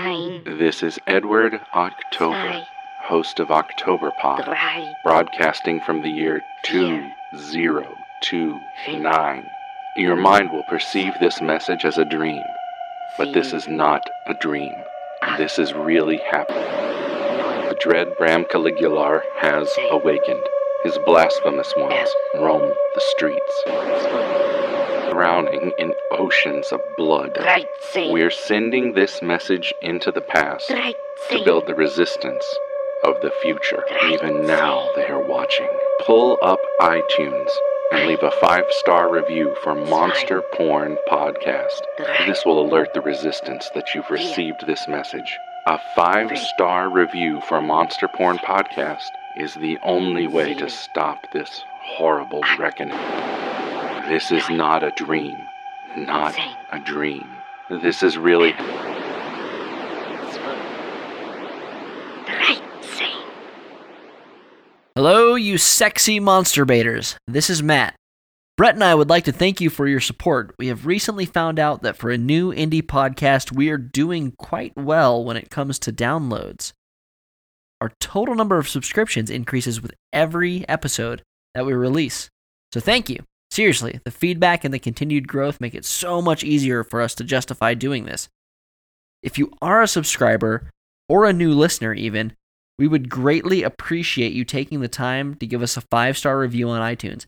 This is Edward October, host of Octoberpod, drei, broadcasting from the year 2029. Your mind will perceive this message as a dream, but this is not a dream. This is really happening. The dread Bram Caligular has awakened. His blasphemous ones roam the streets, drowning in oceans of blood. We're sending this message into the past to build the resistance of the future. Even now, they are watching. Pull up iTunes and leave a five star review for Monster Porn Podcast. This will alert the resistance that you've received this message. A five star review for Monster Porn Podcast is the only way to stop this horrible reckoning. This is not a dream. Not a dream. This is really. dreizehn. Hello, you sexy monster baiters. This is Matt. Brett and I would like to thank you for your support. We have recently found out that for a new indie podcast, we are doing quite well when it comes to downloads. Our total number of subscriptions increases with every episode that we release. So thank you. Seriously, the feedback and the continued growth make it so much easier for us to justify doing this. If you are a subscriber, or a new listener even, we would greatly appreciate you taking the time to give us a five star review on iTunes.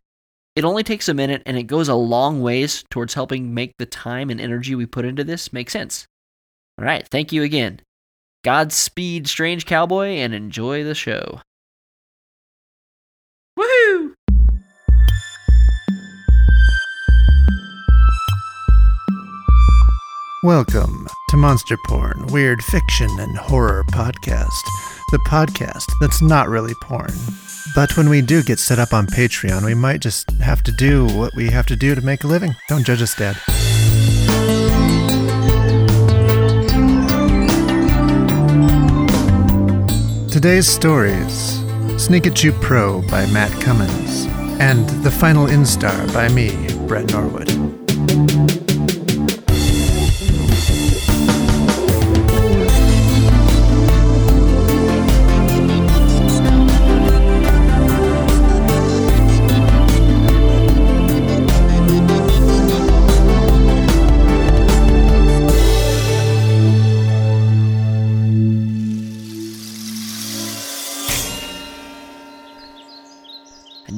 It only takes a minute and it goes a long ways towards helping make the time and energy we put into this make sense. All right, thank you again. Godspeed, Strange Cowboy, and enjoy the show. Welcome to Monster Porn, Weird Fiction and Horror Podcast, the podcast that's not really porn. But when we do get set up on Patreon, we might just have to do what we have to do to make a living. Don't judge us, Dad. Today's stories Sneakachu Pro by Matt Cummins, and The Final Instar by me, Brett Norwood.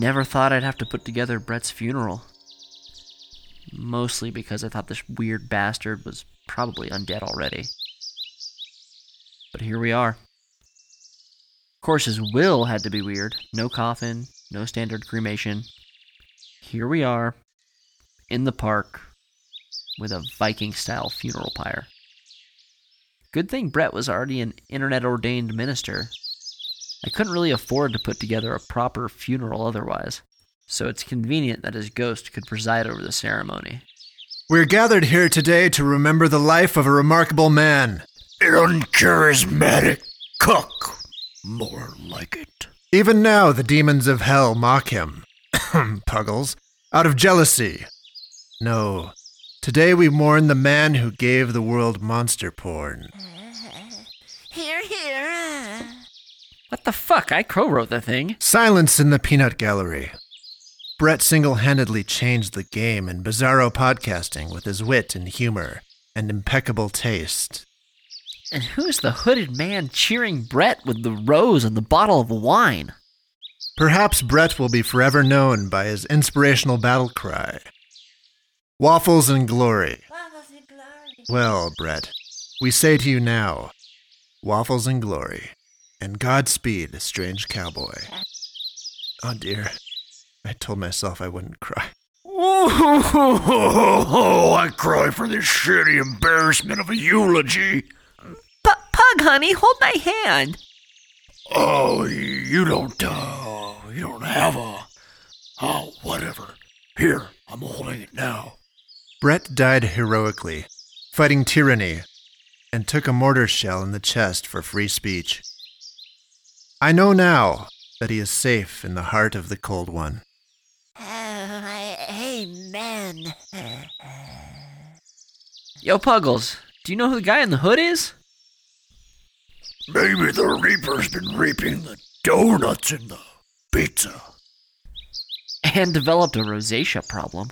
Never thought I'd have to put together Brett's funeral. Mostly because I thought this weird bastard was probably undead already. But here we are. Of course, his will had to be weird. No coffin, no standard cremation. Here we are, in the park, with a Viking style funeral pyre. Good thing Brett was already an internet ordained minister, I couldn't really afford to put together a proper funeral otherwise, so it's convenient that his ghost could preside over the ceremony. We're gathered here today to remember the life of a remarkable man. An Uncharismatic cook. More like it. Even now, the demons of hell mock him. Puggles. Out of jealousy. No. Today we mourn the man who gave the world monster porn. Hear, hear. What the fuck? I co wrote the thing. Silence in the peanut gallery. Brett single handedly changed the game in bizarro podcasting with his wit and humor and impeccable taste. And who's the hooded man cheering Brett with the rose and the bottle of wine? Perhaps Brett will be forever known by his inspirational battle cry Waffles and Glory. Well, Brett, we say to you now Waffles and Glory, and Godspeed, strange cowboy. Oh dear, I told myself I wouldn't cry. Oh, I cry for this shitty embarrassment of a eulogy. Pug, honey, hold my hand. Oh, you don't, uh, you don't have a. Oh, whatever. Here, I'm holding it now. Brett died heroically, fighting tyranny, and took a mortar shell in the chest for free speech. I know now that he is safe in the heart of the Cold One. Oh, amen. Yo, Puggles, do you know who the guy in the hood is? Maybe the Reaper's been reaping the donuts in the pizza. And developed a rosacea problem.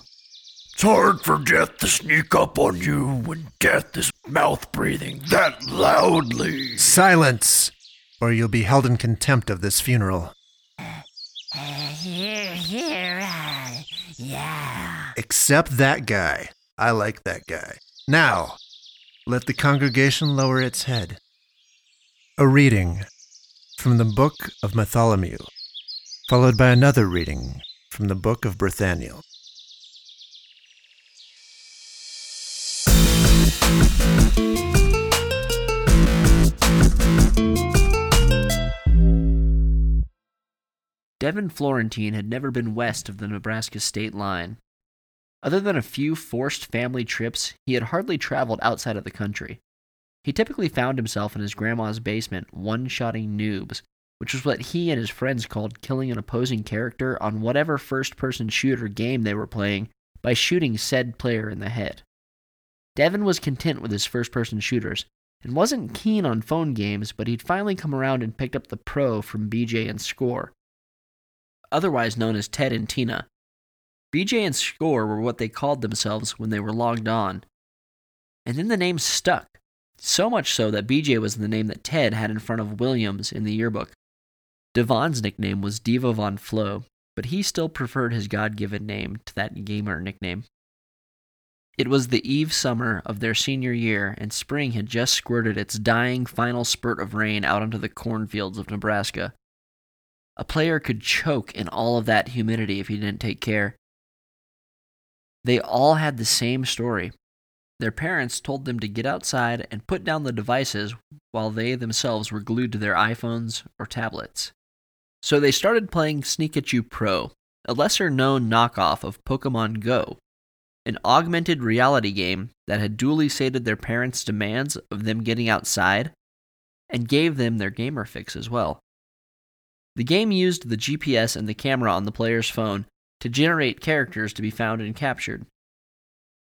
It's hard for death to sneak up on you when death is mouth breathing that loudly. Silence, or you'll be held in contempt of this funeral. Uh, hear, hear, uh, yeah. Except that guy. I like that guy. Now, let the congregation lower its head. A reading from the Book of Bartholomew, followed by another reading from the Book of Berthaniel. Devon Florentine had never been west of the Nebraska state line. Other than a few forced family trips, he had hardly traveled outside of the country. He typically found himself in his grandma's basement one shotting noobs, which was what he and his friends called killing an opposing character on whatever first person shooter game they were playing by shooting said player in the head. Devin was content with his first person shooters and wasn't keen on phone games, but he'd finally come around and picked up the Pro from BJ and Score, otherwise known as Ted and Tina. BJ and Score were what they called themselves when they were logged on. And then the name stuck, so much so that BJ was the name that Ted had in front of Williams in the yearbook. Devon's nickname was Diva Von Flo, but he still preferred his God given name to that gamer nickname. It was the eve summer of their senior year, and spring had just squirted its dying final spurt of rain out onto the cornfields of Nebraska. A player could choke in all of that humidity if he didn't take care. They all had the same story. Their parents told them to get outside and put down the devices while they themselves were glued to their iPhones or tablets. So they started playing Sneakachu Pro, a lesser known knockoff of Pokemon Go, an augmented reality game that had duly sated their parents' demands of them getting outside and gave them their gamer fix as well. The game used the GPS and the camera on the player's phone to generate characters to be found and captured.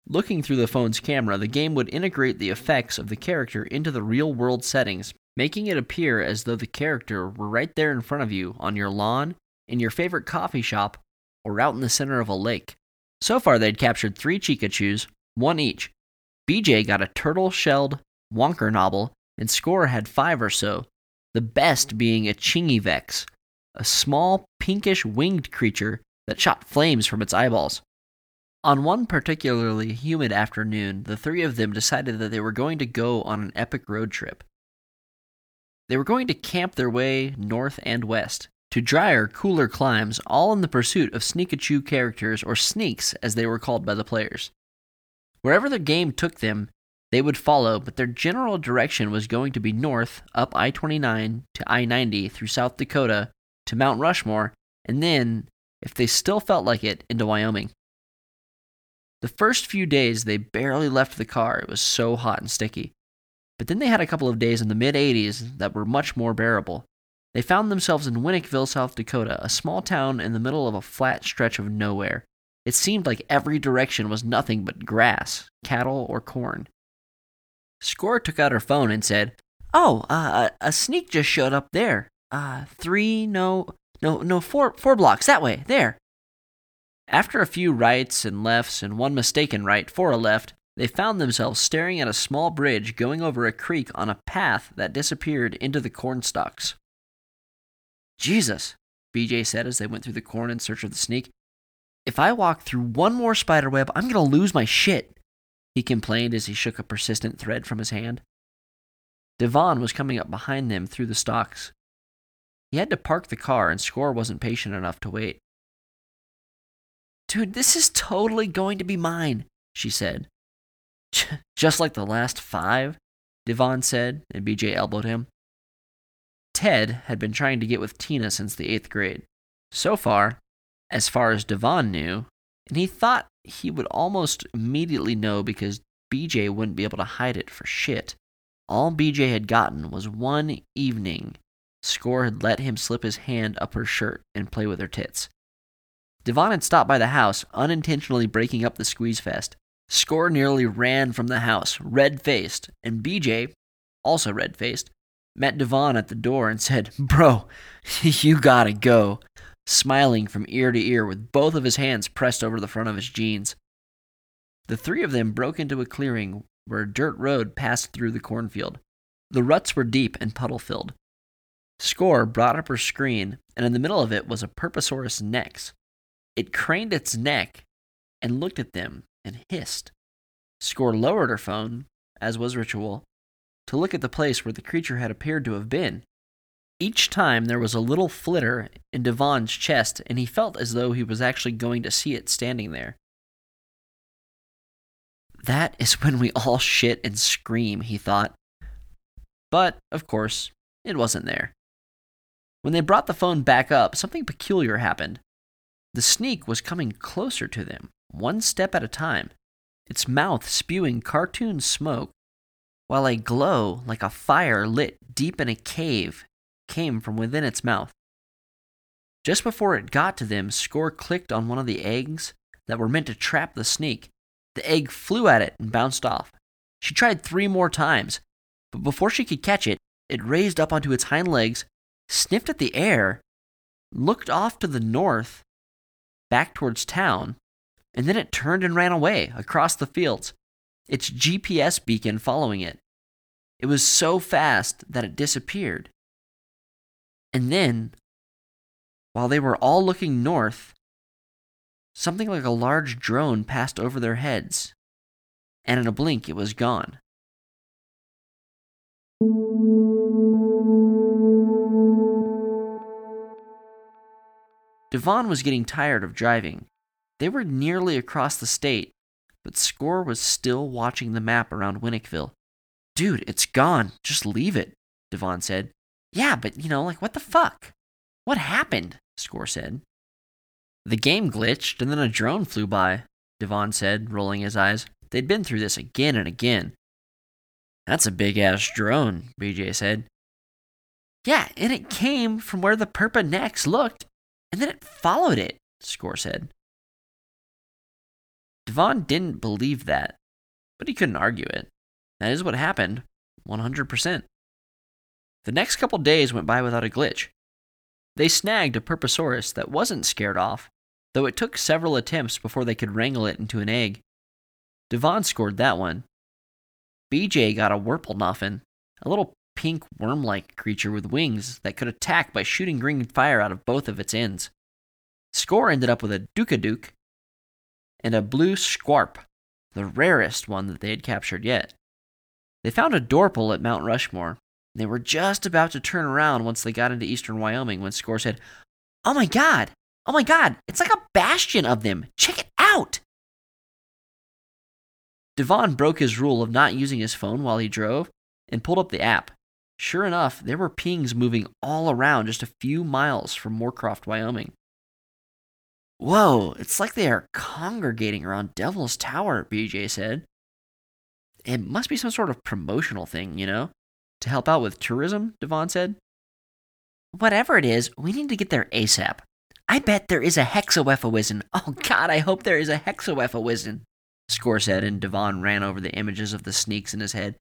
Looking through the phone's camera, the game would integrate the effects of the character into the real world settings, making it appear as though the character were right there in front of you on your lawn, in your favorite coffee shop, or out in the center of a lake. So far, they'd captured three Chikachus, one each. BJ got a turtle shelled Wonker Nobble, and Score had five or so, the best being a Chingivex, a small pinkish winged creature that shot flames from its eyeballs. On one particularly humid afternoon, the three of them decided that they were going to go on an epic road trip. They were going to camp their way north and west, to drier, cooler climes, all in the pursuit of Sneakachu characters, or sneaks as they were called by the players. Wherever the game took them, they would follow, but their general direction was going to be north, up I 29 to I 90 through South Dakota to Mount Rushmore, and then, if they still felt like it, into Wyoming. The first few days, they barely left the car. It was so hot and sticky. But then they had a couple of days in the mid 80s that were much more bearable. They found themselves in Winnickville, South Dakota, a small town in the middle of a flat stretch of nowhere. It seemed like every direction was nothing but grass, cattle, or corn. Score took out her phone and said, "Oh, uh, a sneak just showed up there. Uh, three, no, no, no, four, four blocks that way. There." After a few rights and lefts and one mistaken right for a left, they found themselves staring at a small bridge going over a creek on a path that disappeared into the corn stalks. Jesus, BJ said as they went through the corn in search of the sneak. If I walk through one more spider web, I'm going to lose my shit, he complained as he shook a persistent thread from his hand. Devon was coming up behind them through the stalks. He had to park the car, and Score wasn't patient enough to wait. Dude, this is totally going to be mine, she said. Just like the last five, Devon said, and BJ elbowed him. Ted had been trying to get with Tina since the eighth grade. So far, as far as Devon knew, and he thought he would almost immediately know because BJ wouldn't be able to hide it for shit. All BJ had gotten was one evening. Score had let him slip his hand up her shirt and play with her tits. Devon had stopped by the house, unintentionally breaking up the squeeze fest. Score nearly ran from the house, red faced, and BJ, also red faced, met Devon at the door and said, Bro, you gotta go, smiling from ear to ear with both of his hands pressed over the front of his jeans. The three of them broke into a clearing where a dirt road passed through the cornfield. The ruts were deep and puddle filled. Score brought up her screen, and in the middle of it was a Purposaurus nex. It craned its neck and looked at them and hissed. Score lowered her phone, as was ritual, to look at the place where the creature had appeared to have been. Each time there was a little flitter in Devon's chest, and he felt as though he was actually going to see it standing there. That is when we all shit and scream, he thought. But, of course, it wasn't there. When they brought the phone back up, something peculiar happened. The sneak was coming closer to them, one step at a time, its mouth spewing cartoon smoke, while a glow like a fire lit deep in a cave came from within its mouth. Just before it got to them, Score clicked on one of the eggs that were meant to trap the sneak. The egg flew at it and bounced off. She tried three more times, but before she could catch it, it raised up onto its hind legs, sniffed at the air, looked off to the north, back towards town, and then it turned and ran away across the fields, its GPS beacon following it. It was so fast that it disappeared. And then, while they were all looking north, something like a large drone passed over their heads, and in a blink it was gone. Devon was getting tired of driving. They were nearly across the state, but Score was still watching the map around Winnickville. Dude, it's gone. Just leave it, Devon said. Yeah, but you know, like, what the fuck? What happened? Score said. The game glitched, and then a drone flew by, Devon said, rolling his eyes. They'd been through this again and again. That's a big ass drone, BJ said. Yeah, and it came from where the Purpa Nex looked, and then it followed it, Score said. Devon didn't believe that, but he couldn't argue it. That is what happened, 100%. The next couple days went by without a glitch. They snagged a Purposaurus that wasn't scared off, though it took several attempts before they could wrangle it into an egg. Devon scored that one, BJ got a Wurpelnoffen, a little pink worm like creature with wings that could attack by shooting green fire out of both of its ends. Score ended up with a Dukaduke and a blue Squarp, the rarest one that they had captured yet. They found a Dorpal at Mount Rushmore. They were just about to turn around once they got into eastern Wyoming when Score said, Oh my god! Oh my god! It's like a bastion of them! Check it out! Devon broke his rule of not using his phone while he drove and pulled up the app. Sure enough, there were pings moving all around just a few miles from Moorcroft, Wyoming. Whoa, it's like they are congregating around Devil's Tower, BJ said. It must be some sort of promotional thing, you know? To help out with tourism, Devon said. Whatever it is, we need to get there ASAP. I bet there is a hexaweffawism. Oh god, I hope there is a hexaweffawism. Score said, and Devon ran over the images of the sneaks in his head.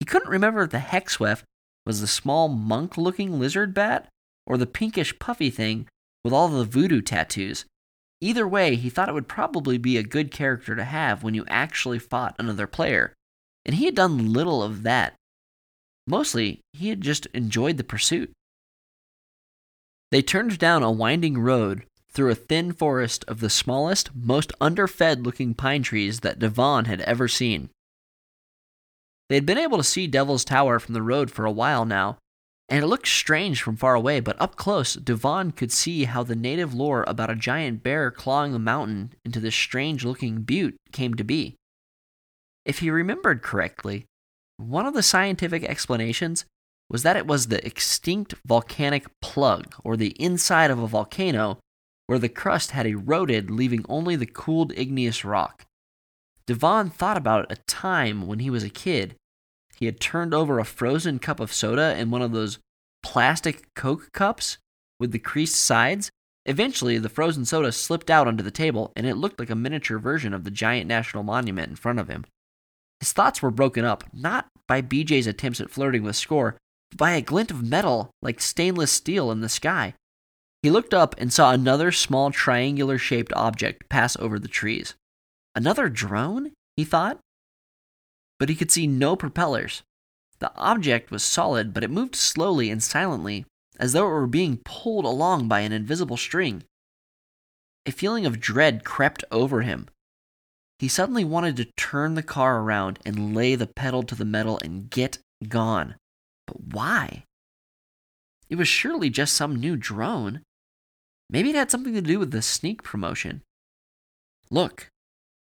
He couldn't remember if the Hexwef was the small monk looking lizard bat or the pinkish puffy thing with all the voodoo tattoos. Either way, he thought it would probably be a good character to have when you actually fought another player, and he had done little of that. Mostly, he had just enjoyed the pursuit. They turned down a winding road through a thin forest of the smallest, most underfed looking pine trees that Devon had ever seen. They had been able to see Devil's Tower from the road for a while now, and it looked strange from far away, but up close, Devon could see how the native lore about a giant bear clawing the mountain into this strange looking butte came to be. If he remembered correctly, one of the scientific explanations was that it was the extinct volcanic plug, or the inside of a volcano, where the crust had eroded, leaving only the cooled igneous rock. Devon thought about a time when he was a kid. He had turned over a frozen cup of soda in one of those plastic Coke cups with the creased sides. Eventually, the frozen soda slipped out onto the table, and it looked like a miniature version of the giant national monument in front of him. His thoughts were broken up, not by BJ's attempts at flirting with Score, by a glint of metal like stainless steel in the sky. He looked up and saw another small triangular shaped object pass over the trees. Another drone? he thought. But he could see no propellers. The object was solid, but it moved slowly and silently, as though it were being pulled along by an invisible string. A feeling of dread crept over him. He suddenly wanted to turn the car around and lay the pedal to the metal and get gone. But why? It was surely just some new drone. Maybe it had something to do with the sneak promotion. Look,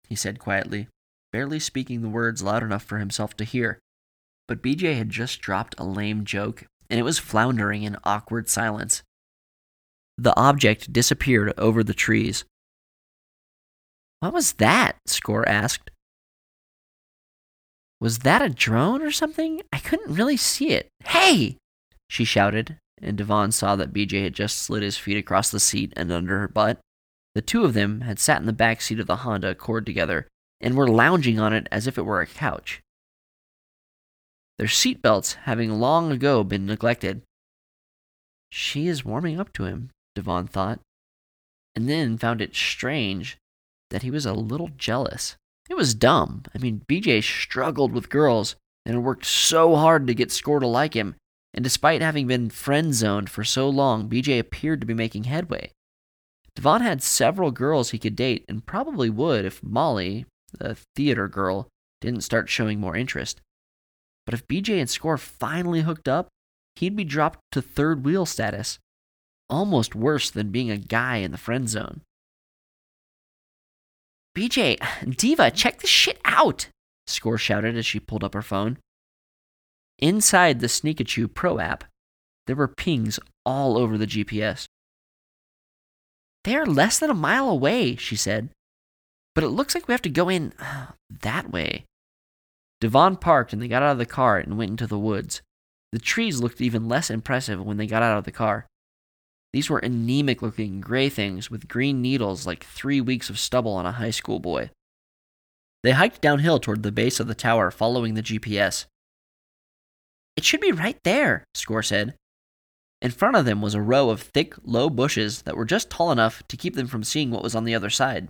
he said quietly, barely speaking the words loud enough for himself to hear. But BJ had just dropped a lame joke, and it was floundering in awkward silence. The object disappeared over the trees. What was that? Score asked. Was that a drone or something? I couldn't really see it. Hey! She shouted, and Devon saw that BJ had just slid his feet across the seat and under her butt. The two of them had sat in the back seat of the Honda Accord together and were lounging on it as if it were a couch. Their seat belts having long ago been neglected. She is warming up to him, Devon thought, and then found it strange that he was a little jealous. It was dumb. I mean, BJ struggled with girls and worked so hard to get Score to like him, and despite having been friend zoned for so long, BJ appeared to be making headway. Devon had several girls he could date and probably would if Molly, the theater girl, didn't start showing more interest. But if BJ and Score finally hooked up, he'd be dropped to third wheel status, almost worse than being a guy in the friend zone. BJ, Diva, check this shit out, Score shouted as she pulled up her phone. Inside the Sneakachu Pro app, there were pings all over the GPS. They are less than a mile away, she said. But it looks like we have to go in uh, that way. Devon parked and they got out of the car and went into the woods. The trees looked even less impressive when they got out of the car. These were anemic looking gray things with green needles like three weeks of stubble on a high school boy. They hiked downhill toward the base of the tower, following the GPS. It should be right there, Score said. In front of them was a row of thick, low bushes that were just tall enough to keep them from seeing what was on the other side.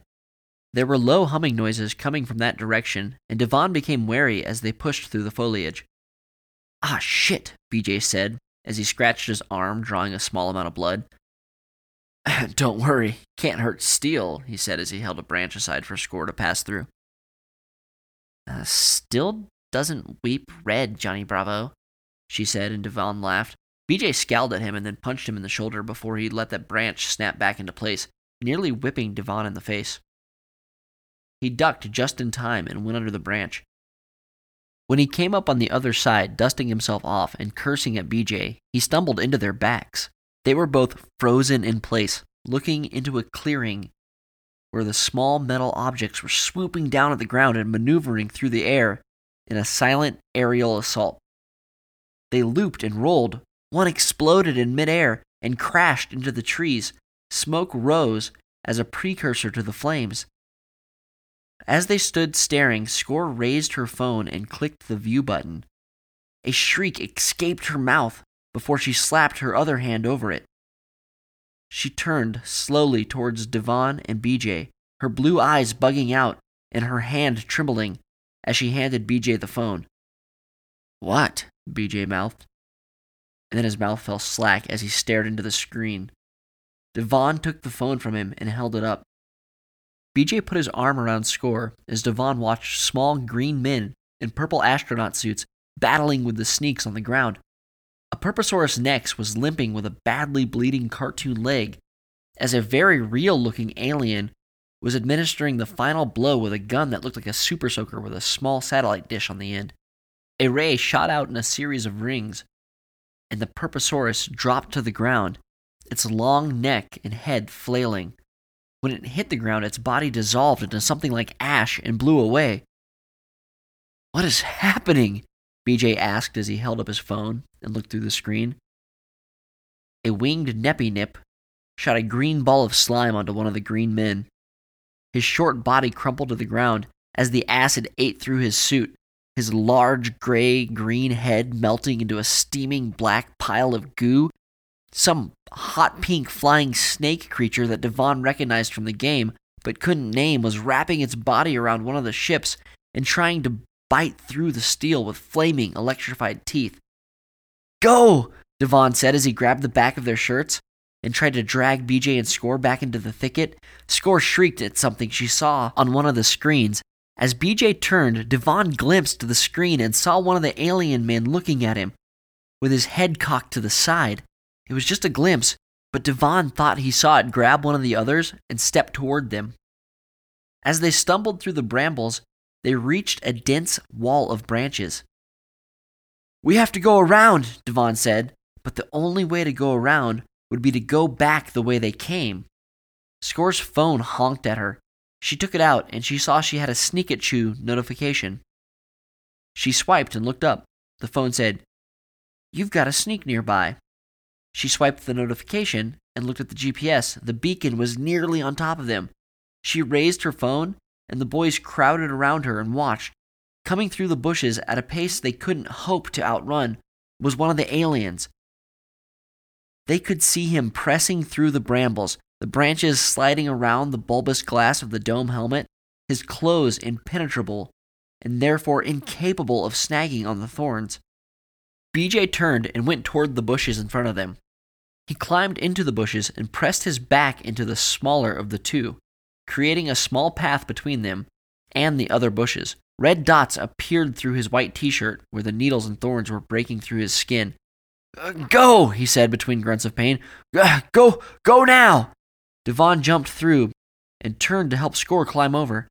There were low humming noises coming from that direction, and Devon became wary as they pushed through the foliage. Ah, shit, BJ said, as he scratched his arm, drawing a small amount of blood. Don't worry, can't hurt steel, he said as he held a branch aside for Score to pass through. Uh, still doesn't weep red, Johnny Bravo, she said, and Devon laughed. BJ scowled at him and then punched him in the shoulder before he let that branch snap back into place, nearly whipping Devon in the face. He ducked just in time and went under the branch. When he came up on the other side, dusting himself off and cursing at BJ, he stumbled into their backs. They were both frozen in place, looking into a clearing where the small metal objects were swooping down at the ground and maneuvering through the air in a silent aerial assault. They looped and rolled, one exploded in midair and crashed into the trees. Smoke rose as a precursor to the flames. As they stood staring, Score raised her phone and clicked the view button. A shriek escaped her mouth before she slapped her other hand over it. She turned slowly towards Devon and BJ, her blue eyes bugging out and her hand trembling as she handed BJ the phone. What? BJ mouthed and then his mouth fell slack as he stared into the screen. Devon took the phone from him and held it up. BJ put his arm around Score as Devon watched small green men in purple astronaut suits battling with the sneaks on the ground. A Purposaurus Nex was limping with a badly bleeding cartoon leg, as a very real looking alien was administering the final blow with a gun that looked like a super soaker with a small satellite dish on the end. A ray shot out in a series of rings, and the Purposaurus dropped to the ground, its long neck and head flailing. When it hit the ground, its body dissolved into something like ash and blew away. What is happening? BJ asked as he held up his phone and looked through the screen. A winged Nepi Nip shot a green ball of slime onto one of the green men. His short body crumpled to the ground as the acid ate through his suit. his large gray green head melting into a steaming black pile of goo. Some hot pink flying snake creature that Devon recognized from the game but couldn't name was wrapping its body around one of the ships and trying to bite through the steel with flaming, electrified teeth. Go! Devon said as he grabbed the back of their shirts and tried to drag BJ and Score back into the thicket. Score shrieked at something she saw on one of the screens. As BJ turned, Devon glimpsed the screen and saw one of the alien men looking at him, with his head cocked to the side. It was just a glimpse, but Devon thought he saw it grab one of the others and step toward them. As they stumbled through the brambles, they reached a dense wall of branches. We have to go around, Devon said, but the only way to go around would be to go back the way they came. Score's phone honked at her. She took it out and she saw she had a Sneakachu notification. She swiped and looked up. The phone said, You've got a sneak nearby. She swiped the notification and looked at the GPS. The beacon was nearly on top of them. She raised her phone, and the boys crowded around her and watched. Coming through the bushes at a pace they couldn't hope to outrun was one of the aliens. They could see him pressing through the brambles, the branches sliding around the bulbous glass of the dome helmet, his clothes impenetrable, and therefore incapable of snagging on the thorns. BJ turned and went toward the bushes in front of them. He climbed into the bushes and pressed his back into the smaller of the two, creating a small path between them and the other bushes. Red dots appeared through his white t shirt where the needles and thorns were breaking through his skin. Uh, go, he said between grunts of pain. Uh, go, go now! Devon jumped through and turned to help Score climb over.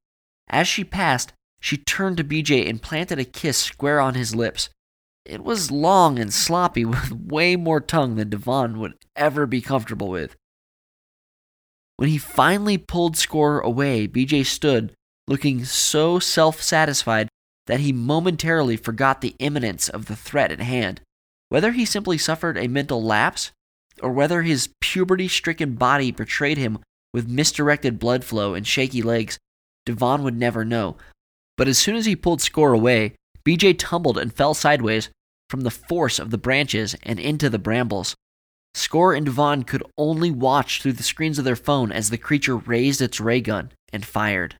As she passed, she turned to BJ and planted a kiss square on his lips. It was long and sloppy with way more tongue than Devon would ever be comfortable with. When he finally pulled Score away, BJ stood, looking so self satisfied that he momentarily forgot the imminence of the threat at hand. Whether he simply suffered a mental lapse, or whether his puberty stricken body betrayed him with misdirected blood flow and shaky legs, Devon would never know. But as soon as he pulled Score away, BJ tumbled and fell sideways, from the force of the branches and into the brambles. Score and Devon could only watch through the screens of their phone as the creature raised its ray gun and fired.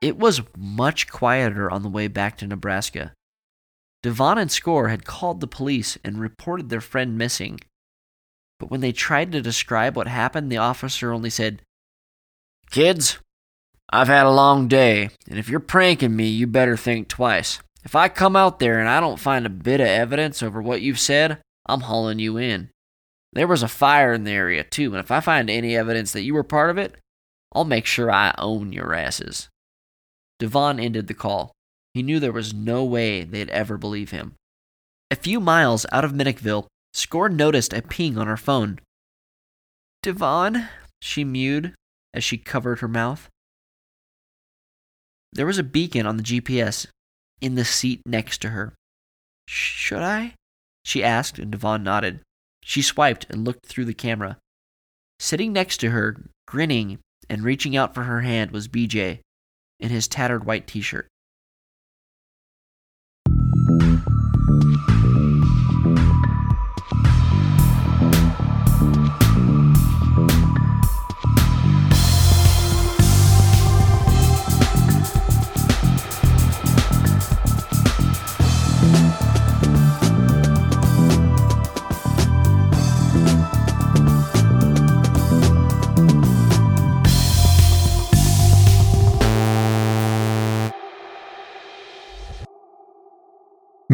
It was much quieter on the way back to Nebraska. Devon and Score had called the police and reported their friend missing. But when they tried to describe what happened, the officer only said, Kids, I've had a long day, and if you're pranking me, you better think twice. If I come out there and I don't find a bit of evidence over what you've said, I'm hauling you in. There was a fire in the area, too, and if I find any evidence that you were part of it, I'll make sure I own your asses. Devon ended the call. He knew there was no way they'd ever believe him. A few miles out of Minnickville, Score noticed a ping on her phone. Devon, she mewed, as she covered her mouth. There was a beacon on the GPS in the seat next to her. Should I? She asked, and Devon nodded. She swiped and looked through the camera. Sitting next to her, grinning and reaching out for her hand, was BJ in his tattered white t shirt.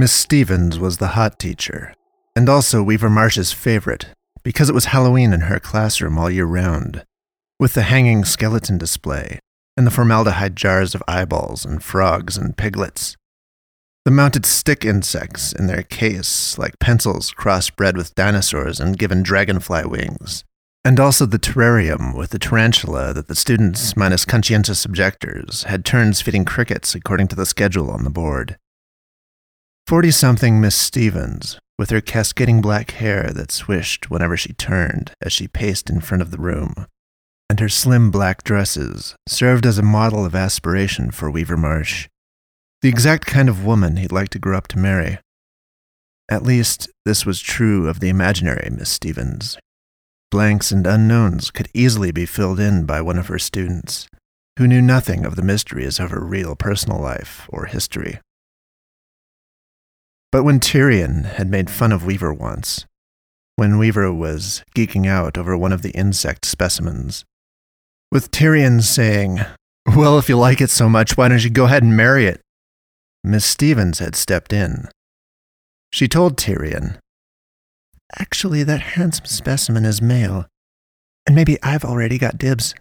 Miss Stevens was the hot teacher, and also Weaver Marsh's favorite, because it was Halloween in her classroom all year round, with the hanging skeleton display and the formaldehyde jars of eyeballs and frogs and piglets. The mounted stick insects in their case, like pencils crossbred with dinosaurs and given dragonfly wings, and also the terrarium with the tarantula that the students, minus conscientious objectors, had turns feeding crickets according to the schedule on the board. Forty something Miss Stevens with her cascading black hair that swished whenever she turned as she paced in front of the room, and her slim black dresses served as a model of aspiration for Weaver Marsh, the exact kind of woman he'd like to grow up to marry. At least, this was true of the imaginary Miss Stevens. Blanks and unknowns could easily be filled in by one of her students, who knew nothing of the mysteries of her real personal life or history. But when Tyrion had made fun of Weaver once, when Weaver was geeking out over one of the insect specimens, with Tyrion saying, Well, if you like it so much, why don't you go ahead and marry it? Miss Stevens had stepped in. She told Tyrion, Actually, that handsome specimen is male, and maybe I've already got dibs.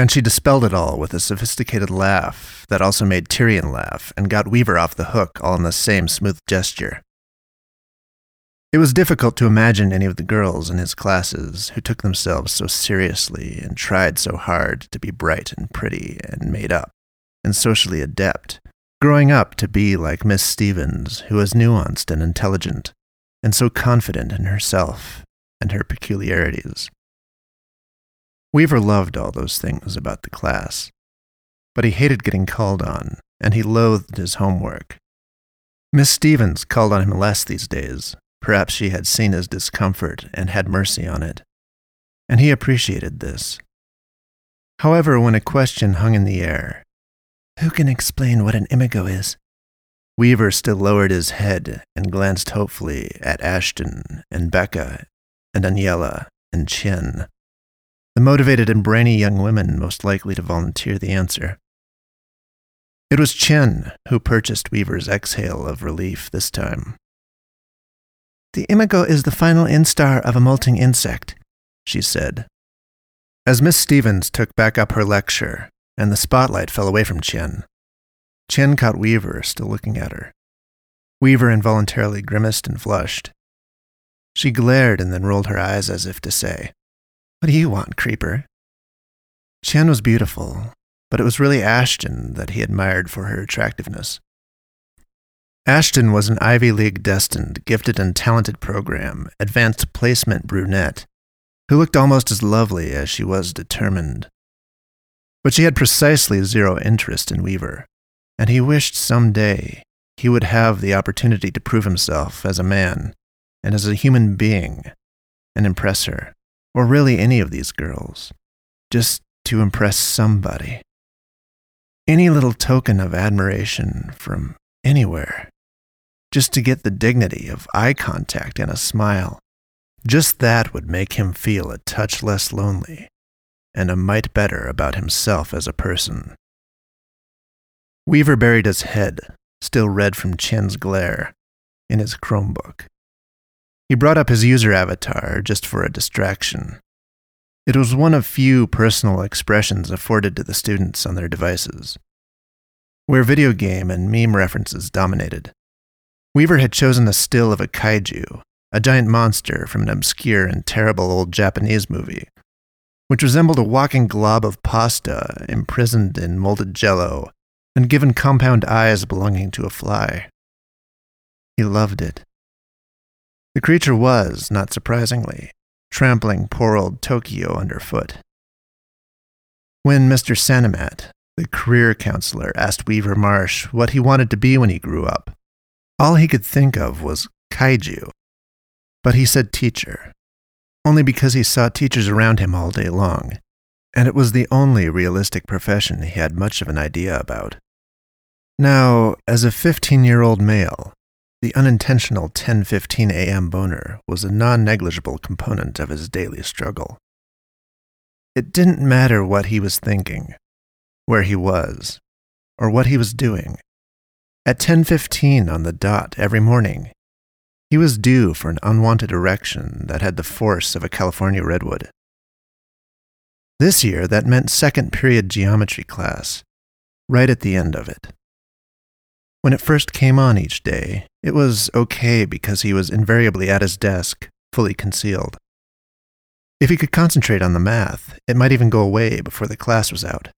And she dispelled it all with a sophisticated laugh that also made Tyrion laugh and got Weaver off the hook all in the same smooth gesture. It was difficult to imagine any of the girls in his classes who took themselves so seriously and tried so hard to be bright and pretty and made up and socially adept, growing up to be like Miss Stevens, who was nuanced and intelligent, and so confident in herself and her peculiarities. Weaver loved all those things about the class, but he hated getting called on, and he loathed his homework. Miss Stevens called on him less these days. Perhaps she had seen his discomfort and had mercy on it, and he appreciated this. However, when a question hung in the air, who can explain what an imago is? Weaver still lowered his head and glanced hopefully at Ashton and Becca and Daniela and Chen the motivated and brainy young women most likely to volunteer the answer. It was Chen who purchased Weaver's exhale of relief this time. The imago is the final instar of a molting insect, she said. As Miss Stevens took back up her lecture and the spotlight fell away from Chen, Chen caught Weaver still looking at her. Weaver involuntarily grimaced and flushed. She glared and then rolled her eyes as if to say, what do you want, creeper? Chen was beautiful, but it was really Ashton that he admired for her attractiveness. Ashton was an Ivy League destined, gifted, and talented program, advanced placement brunette, who looked almost as lovely as she was determined. But she had precisely zero interest in Weaver, and he wished some day he would have the opportunity to prove himself as a man and as a human being and impress her or really any of these girls, just to impress somebody. Any little token of admiration from anywhere, just to get the dignity of eye contact and a smile. Just that would make him feel a touch less lonely and a mite better about himself as a person. Weaver buried his head, still red from Chen's glare, in his Chromebook. He brought up his user avatar just for a distraction. It was one of few personal expressions afforded to the students on their devices. Where video game and meme references dominated, Weaver had chosen a still of a kaiju, a giant monster from an obscure and terrible old Japanese movie, which resembled a walking glob of pasta imprisoned in molded jello and given compound eyes belonging to a fly. He loved it. The creature was, not surprisingly, trampling poor old Tokyo underfoot. When Mr. Sanimat, the career counselor, asked Weaver Marsh what he wanted to be when he grew up, all he could think of was kaiju. But he said teacher, only because he saw teachers around him all day long, and it was the only realistic profession he had much of an idea about. Now, as a 15 year old male, the unintentional 10:15 a.m. boner was a non-negligible component of his daily struggle. It didn't matter what he was thinking, where he was, or what he was doing. At 10:15 on the dot every morning, he was due for an unwanted erection that had the force of a California redwood. This year that meant second period geometry class, right at the end of it. When it first came on each day, it was okay because he was invariably at his desk, fully concealed. If he could concentrate on the math, it might even go away before the class was out.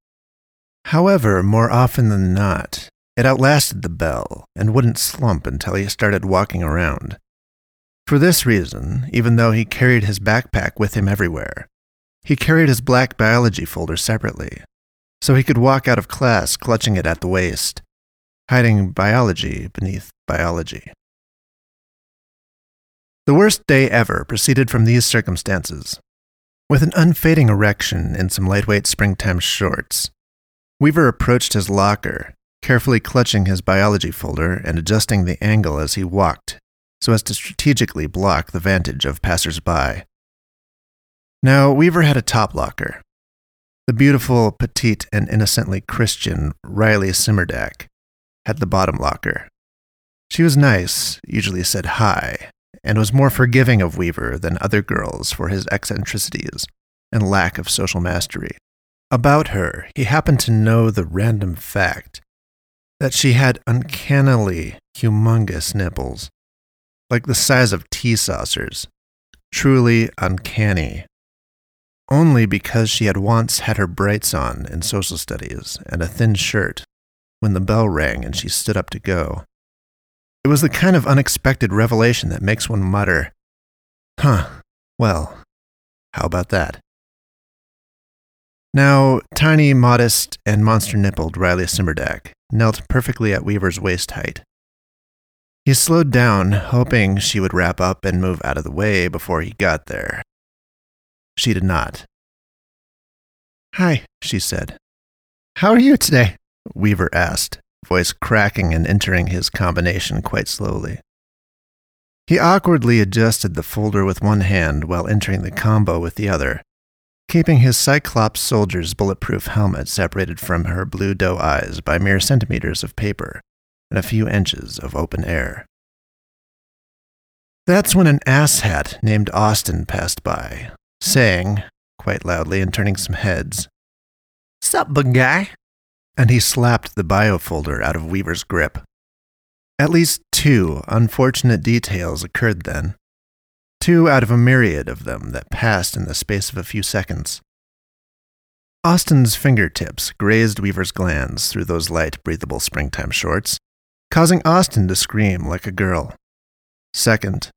However, more often than not, It outlasted the bell and wouldn't slump until he started walking around. For this reason, even though he carried his backpack with him everywhere, he carried his black biology folder separately, so he could walk out of class clutching it at the waist, hiding biology beneath biology. The worst day ever proceeded from these circumstances. With an unfading erection in some lightweight springtime shorts, Weaver approached his locker, carefully clutching his biology folder and adjusting the angle as he walked so as to strategically block the vantage of passers-by. Now, Weaver had a top locker. The beautiful, petite, and innocently Christian Riley Simmerdack had the bottom locker. She was nice, usually said hi, and was more forgiving of Weaver than other girls for his eccentricities and lack of social mastery. About her, he happened to know the random fact that she had uncannily humongous nipples, like the size of tea saucers. Truly uncanny. Only because she had once had her brights on in social studies and a thin shirt when the bell rang and she stood up to go. It was the kind of unexpected revelation that makes one mutter, Huh, well, how about that? Now, tiny, modest, and monster nippled Riley Simmerdack knelt perfectly at Weaver's waist height. He slowed down, hoping she would wrap up and move out of the way before he got there. She did not. Hi, she said. How are you today? Weaver asked, voice cracking and entering his combination quite slowly. He awkwardly adjusted the folder with one hand while entering the combo with the other, keeping his Cyclops soldier's bulletproof helmet separated from her blue doe eyes by mere centimeters of paper and a few inches of open air. That's when an asshat named Austin passed by, saying, quite loudly and turning some heads, Sup, bug guy? And he slapped the biofolder out of Weaver's grip. At least two unfortunate details occurred then. Two out of a myriad of them that passed in the space of a few seconds. Austin's fingertips grazed Weaver's glands through those light, breathable springtime shorts, causing Austin to scream like a girl. Second,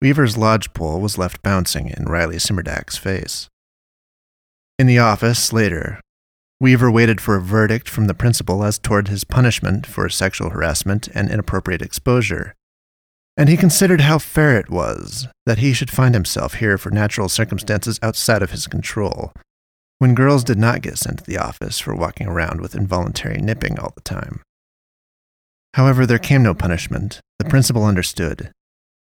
Weaver's lodgepole was left bouncing in Riley Simmerdack's face. In the office, later, Weaver waited for a verdict from the principal as toward his punishment for sexual harassment and inappropriate exposure. And he considered how fair it was that he should find himself here for natural circumstances outside of his control, when girls did not get sent to the office for walking around with involuntary nipping all the time. However, there came no punishment. The principal understood.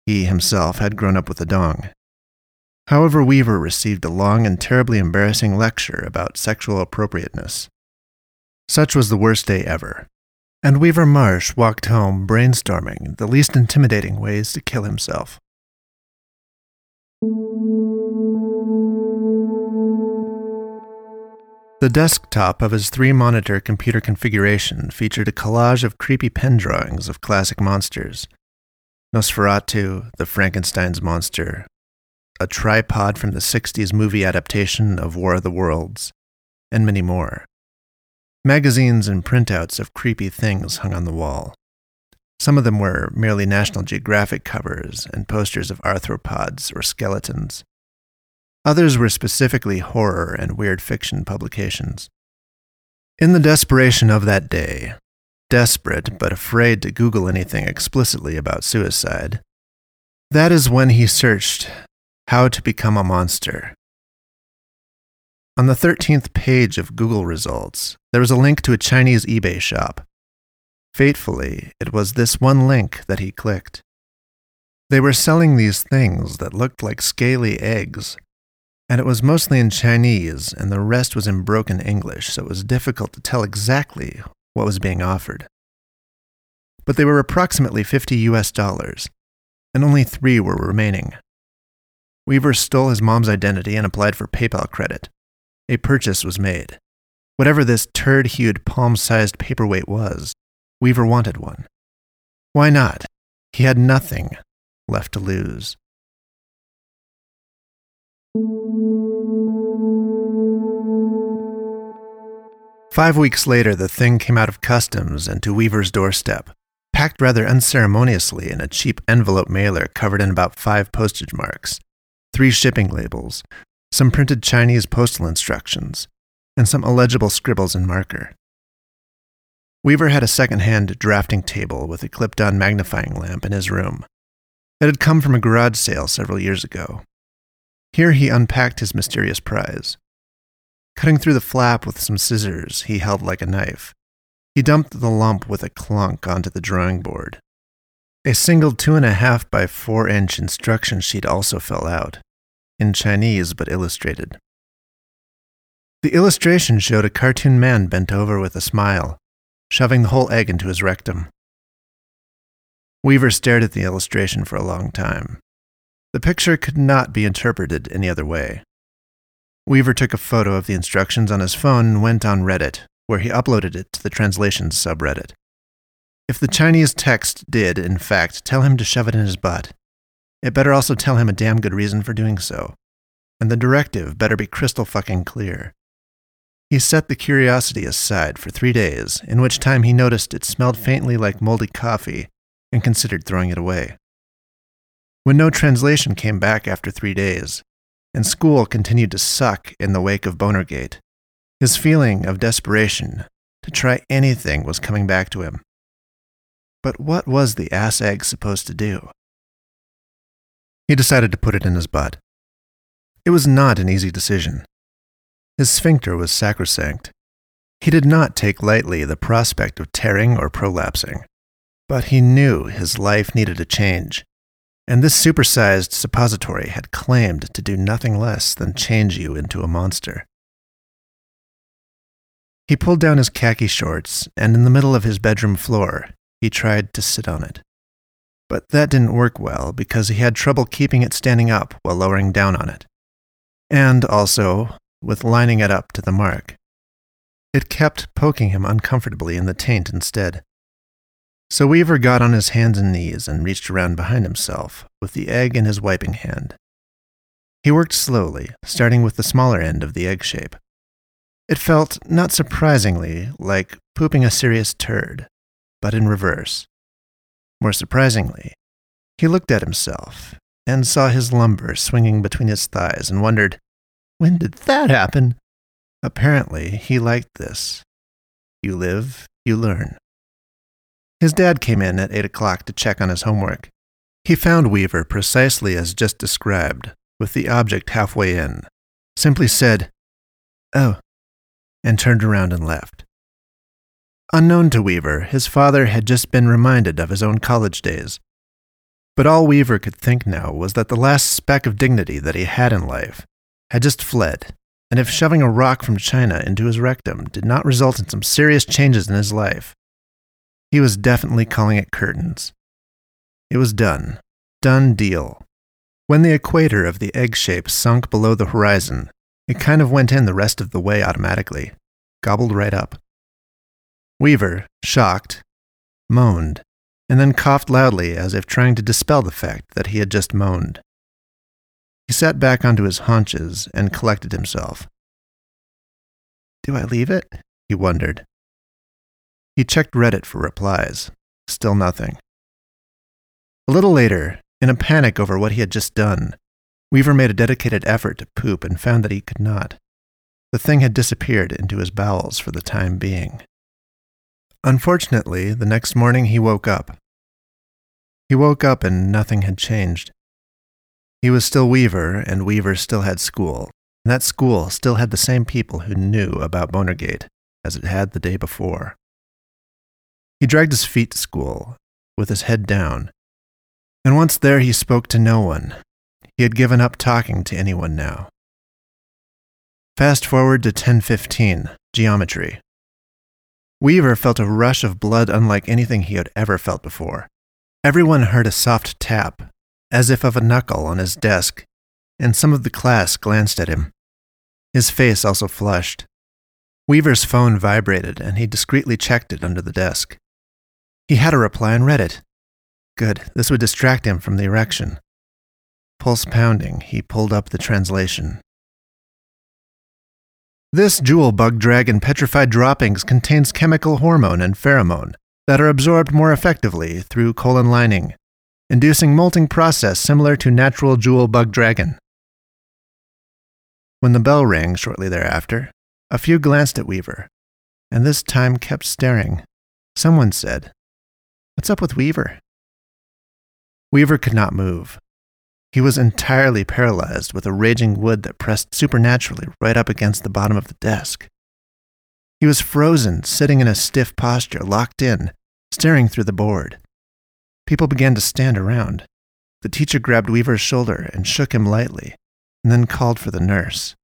He himself had grown up with a dong, However, Weaver received a long and terribly embarrassing lecture about sexual appropriateness. Such was the worst day ever, and Weaver Marsh walked home brainstorming the least intimidating ways to kill himself. The desktop of his three monitor computer configuration featured a collage of creepy pen drawings of classic monsters Nosferatu, the Frankenstein's monster, a tripod from the 60s movie adaptation of War of the Worlds, and many more. Magazines and printouts of creepy things hung on the wall. Some of them were merely National Geographic covers and posters of arthropods or skeletons. Others were specifically horror and weird fiction publications. In the desperation of that day, desperate but afraid to Google anything explicitly about suicide, that is when he searched how to Become a Monster. On the 13th page of Google results, there was a link to a Chinese eBay shop. Fatefully, it was this one link that he clicked. They were selling these things that looked like scaly eggs, and it was mostly in Chinese, and the rest was in broken English, so it was difficult to tell exactly what was being offered. But they were approximately 50 US dollars, and only three were remaining. Weaver stole his mom's identity and applied for PayPal credit. A purchase was made. Whatever this turd hued, palm sized paperweight was, Weaver wanted one. Why not? He had nothing left to lose. Five weeks later, the thing came out of customs and to Weaver's doorstep, packed rather unceremoniously in a cheap envelope mailer covered in about five postage marks, three shipping labels, some printed Chinese postal instructions, and some illegible scribbles in marker. Weaver had a second-hand drafting table with a clipped-on magnifying lamp in his room. It had come from a garage sale several years ago. Here he unpacked his mysterious prize. Cutting through the flap with some scissors he held like a knife, he dumped the lump with a clunk onto the drawing board. A single two and a half by four inch instruction sheet also fell out, in Chinese but illustrated. The illustration showed a cartoon man bent over with a smile, shoving the whole egg into his rectum. Weaver stared at the illustration for a long time. The picture could not be interpreted any other way. Weaver took a photo of the instructions on his phone and went on Reddit, where he uploaded it to the translations subreddit. If the Chinese text did, in fact, tell him to shove it in his butt, it better also tell him a damn good reason for doing so. And the directive better be crystal fucking clear. He set the curiosity aside for three days, in which time he noticed it smelled faintly like moldy coffee and considered throwing it away. When no translation came back after three days, and school continued to suck in the wake of Bonergate, his feeling of desperation to try anything was coming back to him. But what was the ass egg supposed to do? He decided to put it in his butt. It was not an easy decision. His sphincter was sacrosanct. He did not take lightly the prospect of tearing or prolapsing, but he knew his life needed a change, and this supersized suppository had claimed to do nothing less than change you into a monster. He pulled down his khaki shorts, and in the middle of his bedroom floor, he tried to sit on it. But that didn't work well because he had trouble keeping it standing up while lowering down on it. And also, with lining it up to the mark. It kept poking him uncomfortably in the taint instead. So Weaver got on his hands and knees and reached around behind himself with the egg in his wiping hand. He worked slowly, starting with the smaller end of the egg shape. It felt, not surprisingly, like pooping a serious turd, but in reverse. More surprisingly, he looked at himself and saw his lumber swinging between his thighs and wondered, when did that happen? Apparently, he liked this. You live, you learn. His dad came in at 8 o'clock to check on his homework. He found Weaver precisely as just described, with the object halfway in, simply said, Oh, and turned around and left. Unknown to Weaver, his father had just been reminded of his own college days. But all Weaver could think now was that the last speck of dignity that he had in life had just fled, and if shoving a rock from China into his rectum did not result in some serious changes in his life, he was definitely calling it curtains. It was done. Done deal. When the equator of the egg shape sunk below the horizon, it kind of went in the rest of the way automatically, gobbled right up. Weaver, shocked, moaned, and then coughed loudly as if trying to dispel the fact that he had just moaned. He sat back onto his haunches and collected himself. Do I leave it? he wondered. He checked Reddit for replies. Still nothing. A little later, in a panic over what he had just done, Weaver made a dedicated effort to poop and found that he could not. The thing had disappeared into his bowels for the time being. Unfortunately, the next morning he woke up. He woke up and nothing had changed. He was still Weaver, and Weaver still had school, and that school still had the same people who knew about Bonergate as it had the day before. He dragged his feet to school, with his head down, and once there he spoke to no one, he had given up talking to anyone now. Fast forward to 1015, geometry. Weaver felt a rush of blood unlike anything he had ever felt before. Everyone heard a soft tap, as if of a knuckle on his desk, and some of the class glanced at him. His face also flushed. Weaver's phone vibrated, and he discreetly checked it under the desk. He had a reply and read it. Good, this would distract him from the erection. Pulse pounding, he pulled up the translation. This jewel bug dragon petrified droppings contains chemical hormone and pheromone that are absorbed more effectively through colon lining, inducing molting process similar to natural jewel bug dragon. When the bell rang shortly thereafter, a few glanced at Weaver, and this time kept staring. Someone said, What's up with Weaver? Weaver could not move. He was entirely paralyzed with a raging wood that pressed supernaturally right up against the bottom of the desk. He was frozen, sitting in a stiff posture, locked in, staring through the board. People began to stand around. The teacher grabbed Weaver's shoulder and shook him lightly, and then called for the nurse.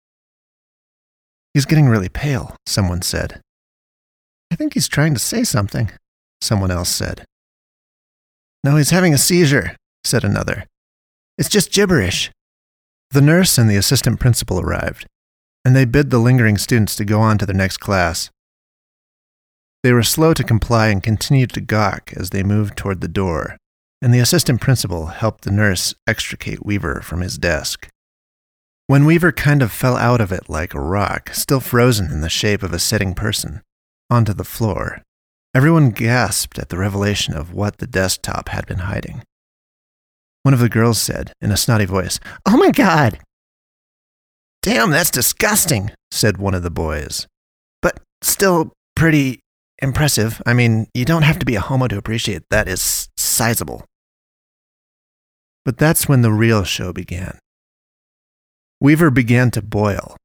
He's getting really pale, someone said. I think he's trying to say something, someone else said. No, he's having a seizure, said another. It's just gibberish. The nurse and the assistant principal arrived, and they bid the lingering students to go on to their next class. They were slow to comply and continued to gawk as they moved toward the door, and the assistant principal helped the nurse extricate Weaver from his desk. When Weaver kind of fell out of it like a rock, still frozen in the shape of a sitting person, onto the floor, everyone gasped at the revelation of what the desktop had been hiding. One of the girls said, in a snotty voice, Oh my god! Damn, that's disgusting, said one of the boys. But still pretty impressive. I mean, you don't have to be a homo to appreciate that is sizable. But that's when the real show began. Weaver began to boil,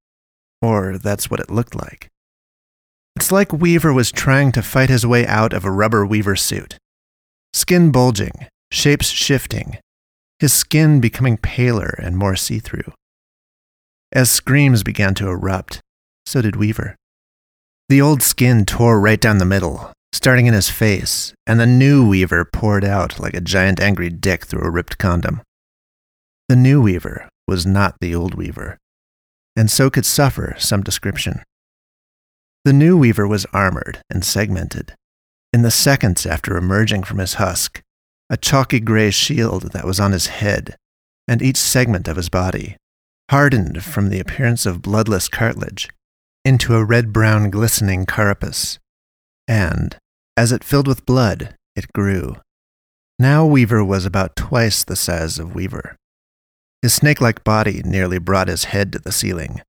or that's what it looked like. It's like Weaver was trying to fight his way out of a rubber weaver suit. Skin bulging, shapes shifting, his skin becoming paler and more see through. As screams began to erupt, so did Weaver. The old skin tore right down the middle, starting in his face, and the new Weaver poured out like a giant angry dick through a ripped condom. The new Weaver was not the old Weaver, and so could suffer some description. The new Weaver was armored and segmented. In the seconds after emerging from his husk, a chalky gray shield that was on his head, and each segment of his body, hardened from the appearance of bloodless cartilage into a red brown glistening carapace. And, as it filled with blood, it grew. Now Weaver was about twice the size of Weaver. His snake like body nearly brought his head to the ceiling.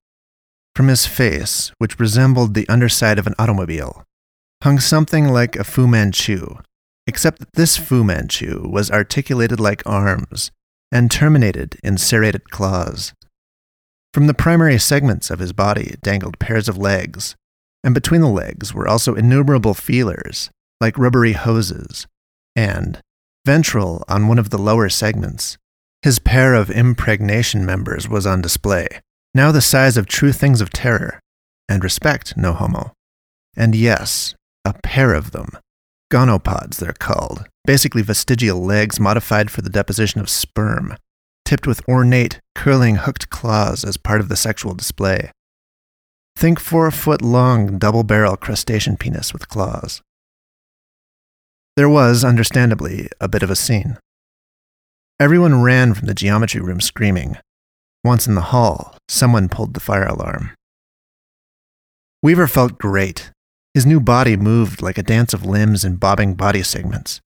From his face, which resembled the underside of an automobile, hung something like a Fu Manchu, except that this Fu Manchu was articulated like arms and terminated in serrated claws. From the primary segments of his body dangled pairs of legs, and between the legs were also innumerable feelers, like rubbery hoses, and, ventral on one of the lower segments, his pair of impregnation members was on display, now the size of true things of terror, and respect no homo. And yes, a pair of them, Gonopods, they're called. Basically, vestigial legs modified for the deposition of sperm, tipped with ornate, curling hooked claws as part of the sexual display. Think four foot long double barrel crustacean penis with claws. There was, understandably, a bit of a scene. Everyone ran from the geometry room screaming. Once in the hall, someone pulled the fire alarm. Weaver felt great his new body moved like a dance of limbs and bobbing body segments.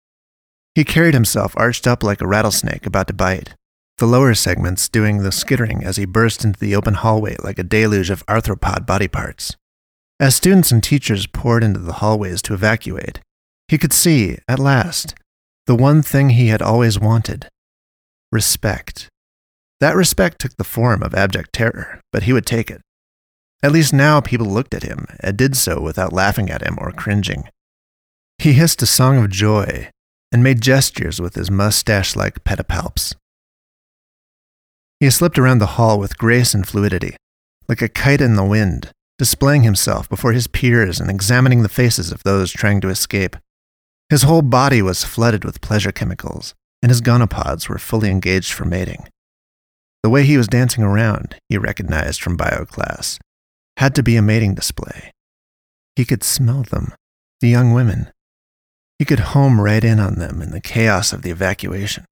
He carried himself arched up like a rattlesnake about to bite, the lower segments doing the skittering as he burst into the open hallway like a deluge of arthropod body parts. As students and teachers poured into the hallways to evacuate, he could see, at last, the one thing he had always wanted respect. That respect took the form of abject terror, but he would take it. At least now people looked at him and did so without laughing at him or cringing. He hissed a song of joy and made gestures with his mustache like pedipalps. He slipped around the hall with grace and fluidity, like a kite in the wind, displaying himself before his peers and examining the faces of those trying to escape. His whole body was flooded with pleasure chemicals, and his gonopods were fully engaged for mating. The way he was dancing around, he recognized from bio class, had to be a mating display. He could smell them, the young women. He could home right in on them in the chaos of the evacuation.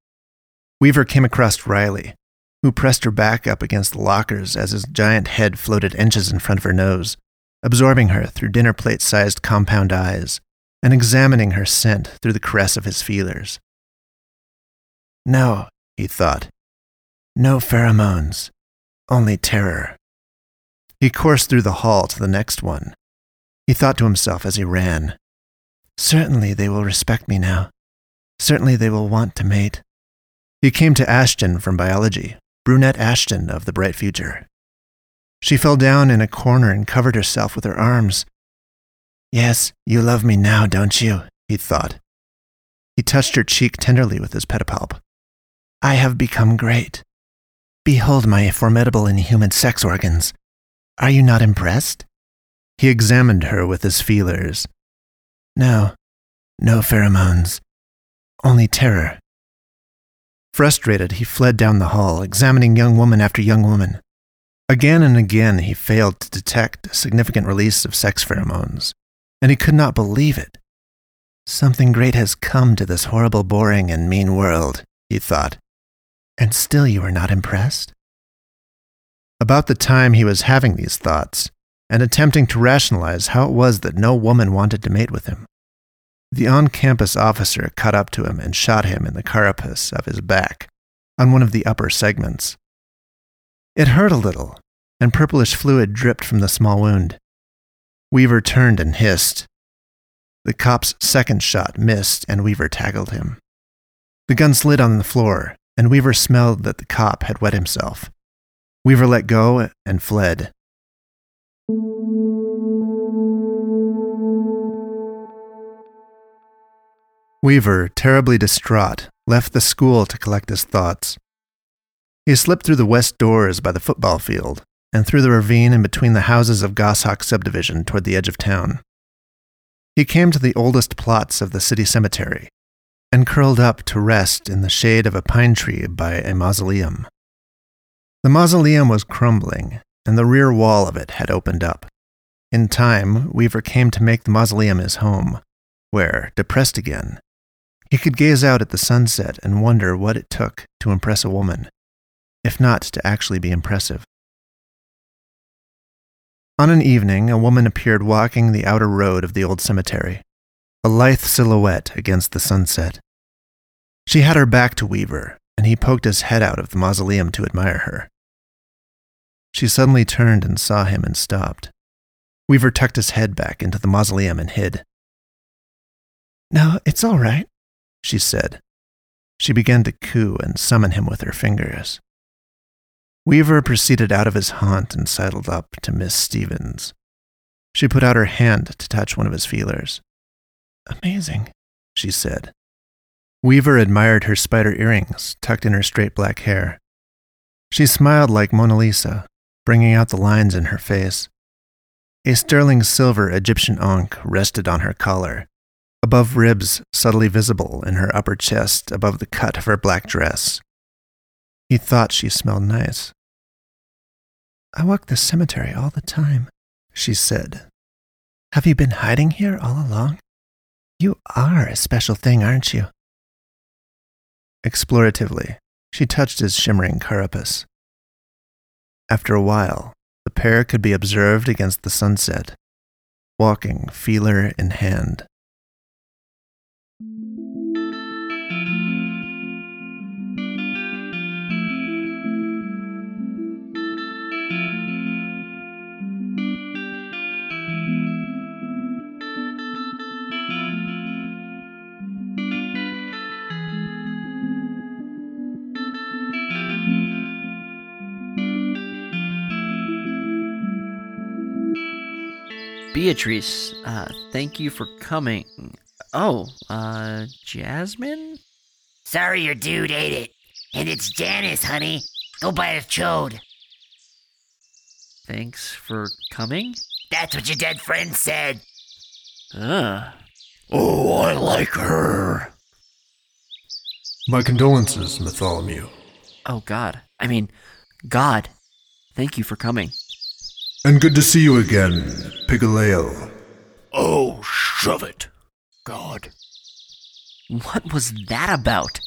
Weaver came across Riley, who pressed her back up against the lockers as his giant head floated inches in front of her nose. absorbing her through dinner plate sized compound eyes and examining her scent through the caress of his feelers. No, he thought. No pheromones, only terror. He coursed through the hall to the next one. He thought to himself as he ran, Certainly they will respect me now. Certainly they will want to mate. He came to Ashton from biology, brunette Ashton of the bright future. She fell down in a corner and covered herself with her arms. Yes, you love me now, don't you? he thought. He touched her cheek tenderly with his pedipalp. I have become great. Behold my formidable inhuman sex organs. Are you not impressed? He examined her with his feelers. No, no pheromones, only terror. Frustrated, he fled down the hall, examining young woman after young woman. Again and again, he failed to detect a significant release of sex pheromones, and he could not believe it. Something great has come to this horrible, boring, and mean world, he thought. And still you are not impressed? About the time he was having these thoughts, and attempting to rationalize how it was that no woman wanted to mate with him, the on campus officer caught up to him and shot him in the carapace of his back, on one of the upper segments. It hurt a little, and purplish fluid dripped from the small wound. Weaver turned and hissed. The cop's second shot missed, and Weaver tackled him. The gun slid on the floor, and Weaver smelled that the cop had wet himself. Weaver let go and fled. Weaver, terribly distraught, left the school to collect his thoughts. He slipped through the west doors by the football field and through the ravine in between the houses of Goshawk subdivision toward the edge of town. He came to the oldest plots of the city cemetery and curled up to rest in the shade of a pine tree by a mausoleum. The mausoleum was crumbling, and the rear wall of it had opened up. In time, Weaver came to make the mausoleum his home, where, depressed again, he could gaze out at the sunset and wonder what it took to impress a woman, if not to actually be impressive. On an evening, a woman appeared walking the outer road of the old cemetery, a lithe silhouette against the sunset. She had her back to Weaver, and he poked his head out of the mausoleum to admire her. She suddenly turned and saw him and stopped. Weaver tucked his head back into the mausoleum and hid. No, it's all right, she said. She began to coo and summon him with her fingers. Weaver proceeded out of his haunt and sidled up to Miss Stevens. She put out her hand to touch one of his feelers. Amazing, she said. Weaver admired her spider earrings tucked in her straight black hair. She smiled like Mona Lisa, bringing out the lines in her face. A sterling silver Egyptian ankh rested on her collar, above ribs subtly visible in her upper chest above the cut of her black dress. He thought she smelled nice. I walk the cemetery all the time, she said. Have you been hiding here all along? You are a special thing, aren't you? Exploratively, she touched his shimmering carapace. After a while, the pair could be observed against the sunset, walking feeler in hand. Beatrice, uh, thank you for coming. Oh, uh, Jasmine? Sorry your dude ate it. And it's Janice, honey. Go buy a chode. Thanks for coming? That's what your dead friend said. Ugh. Oh, I like her. My condolences, Bartholomew. Oh, God. I mean, God. Thank you for coming. And good to see you again, Pigaleal. Oh, shove it. God. What was that about?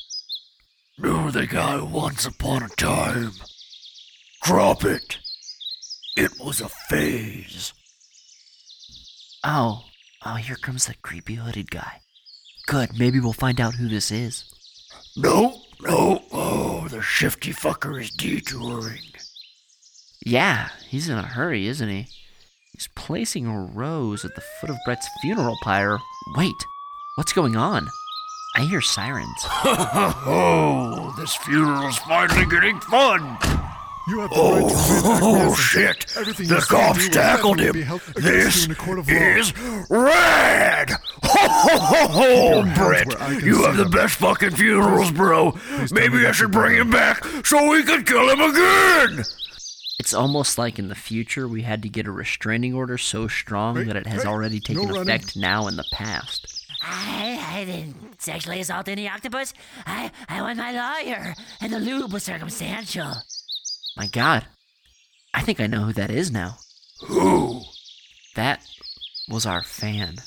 Knew the guy once upon a time. Drop it. It was a phase. Oh, oh, here comes that creepy hooded guy. Good, maybe we'll find out who this is. No, no. Oh, the shifty fucker is detouring. Yeah, he's in a hurry, isn't he? He's placing a rose at the foot of Brett's funeral pyre. Wait, what's going on? I hear sirens. oh, this funeral's finally getting fun. You have the right to remain Oh, shit. Everything The you say and cops tackled him. be held against This you in a court of law. is rad. Ho, ho, ho, ho, Brett. where I can You see have the best fucking funerals, bro. please Maybe I should bring him back so we can kill him again. It's almost like in the future we had to get a restraining order so strong Hey, that it has hey, already taken running. effect now in the past. I, I didn't sexually assault any octopus. I, I won my lawyer, and the lube was circumstantial. My god. I think I know who that is now. Who? That was our fan.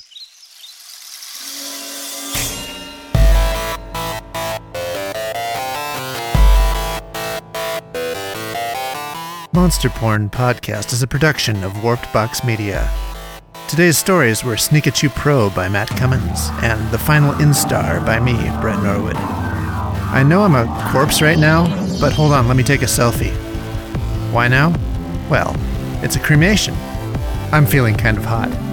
Monster Porn Podcast is a production of Warped Box Media. Today's stories were Sneakachu Pro by Matt Cummins and The Final Instar by me, Brett Norwood. I know I'm a corpse right now, but hold on, let me take a selfie. Why now? Well, it's a cremation. I'm feeling kind of hot.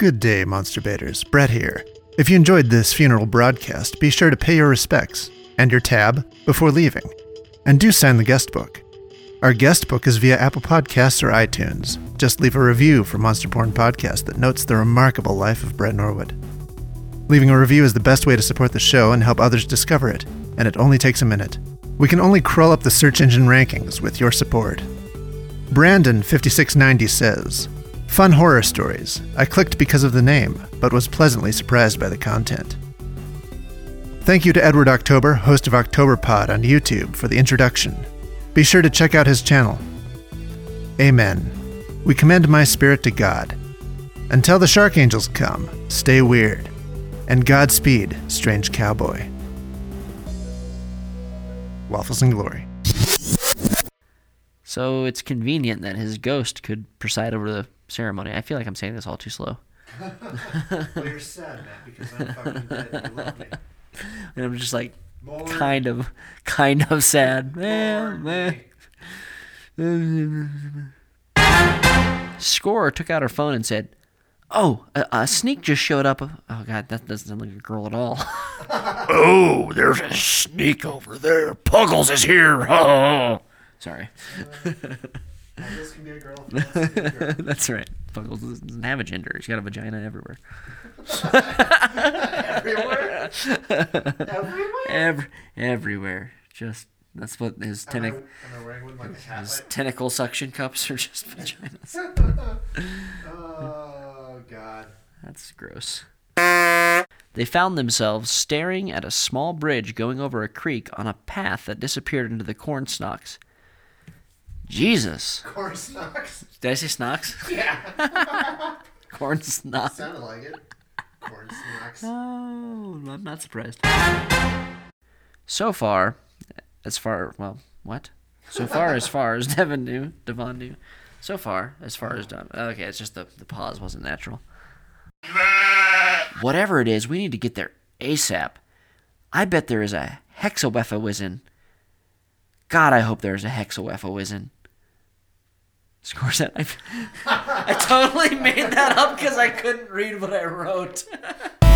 Good day, Monster Baiters. Brett here. If you enjoyed this funeral broadcast, be sure to pay your respects and your tab before leaving. And do sign the guest book. Our guest book is via Apple Podcasts or iTunes. Just leave a review for Monster Porn Podcast that notes the remarkable life of Brett Norwood. Leaving a review is the best way to support the show and help others discover it, and it only takes a minute. We can only crawl up the search engine rankings with your support. Brandon5690 says, Fun horror stories. I clicked because of the name, but was pleasantly surprised by the content. Thank you to Edward October, host of October Pod on YouTube, for the introduction. Be sure to check out his channel. Amen. We commend my spirit to God. Until the Shark Angels come, stay weird. And Godspeed, strange cowboy. Waffles and Glory. So it's convenient that his ghost could preside over the ceremony. I feel like I'm saying this all too slow. well, you're sad, man, because I'm fucking dead. You love me. And I'm just like More kind of kind of sad. Man, man. Score took out her phone and said, "Oh, a, a sneak just showed up." Oh God, that doesn't sound like a girl at all. Oh, there's a sneak over there. Puggles is here. Oh. Sorry, This can be a girl. if it wants to be a girl. that's right. Puggles doesn't have a gender. She's got a vagina everywhere. Everywhere? Everywhere? Every, everywhere. Just that's what his tentac- am I wearing one like a hat? his tentacle suction cups are just vaginas. oh, God. That's gross. They found themselves staring at a small bridge going over a creek on a path that disappeared into the corn stalks. Jesus. Corn snocks? Did I say snocks? Yeah. Corn snocks. Sounded like it. Corn snocks. Oh, I'm not surprised. So far, as far, well, what? So far as far as Devon knew, Devon knew. So far as far as Devon. Okay, it's just the, the pause wasn't natural. Whatever it is, we need to get there ASAP. I bet there is a hexaweffawizen. God, I hope there is a hexaweffawizen. I, I totally made that up because I couldn't read what I wrote.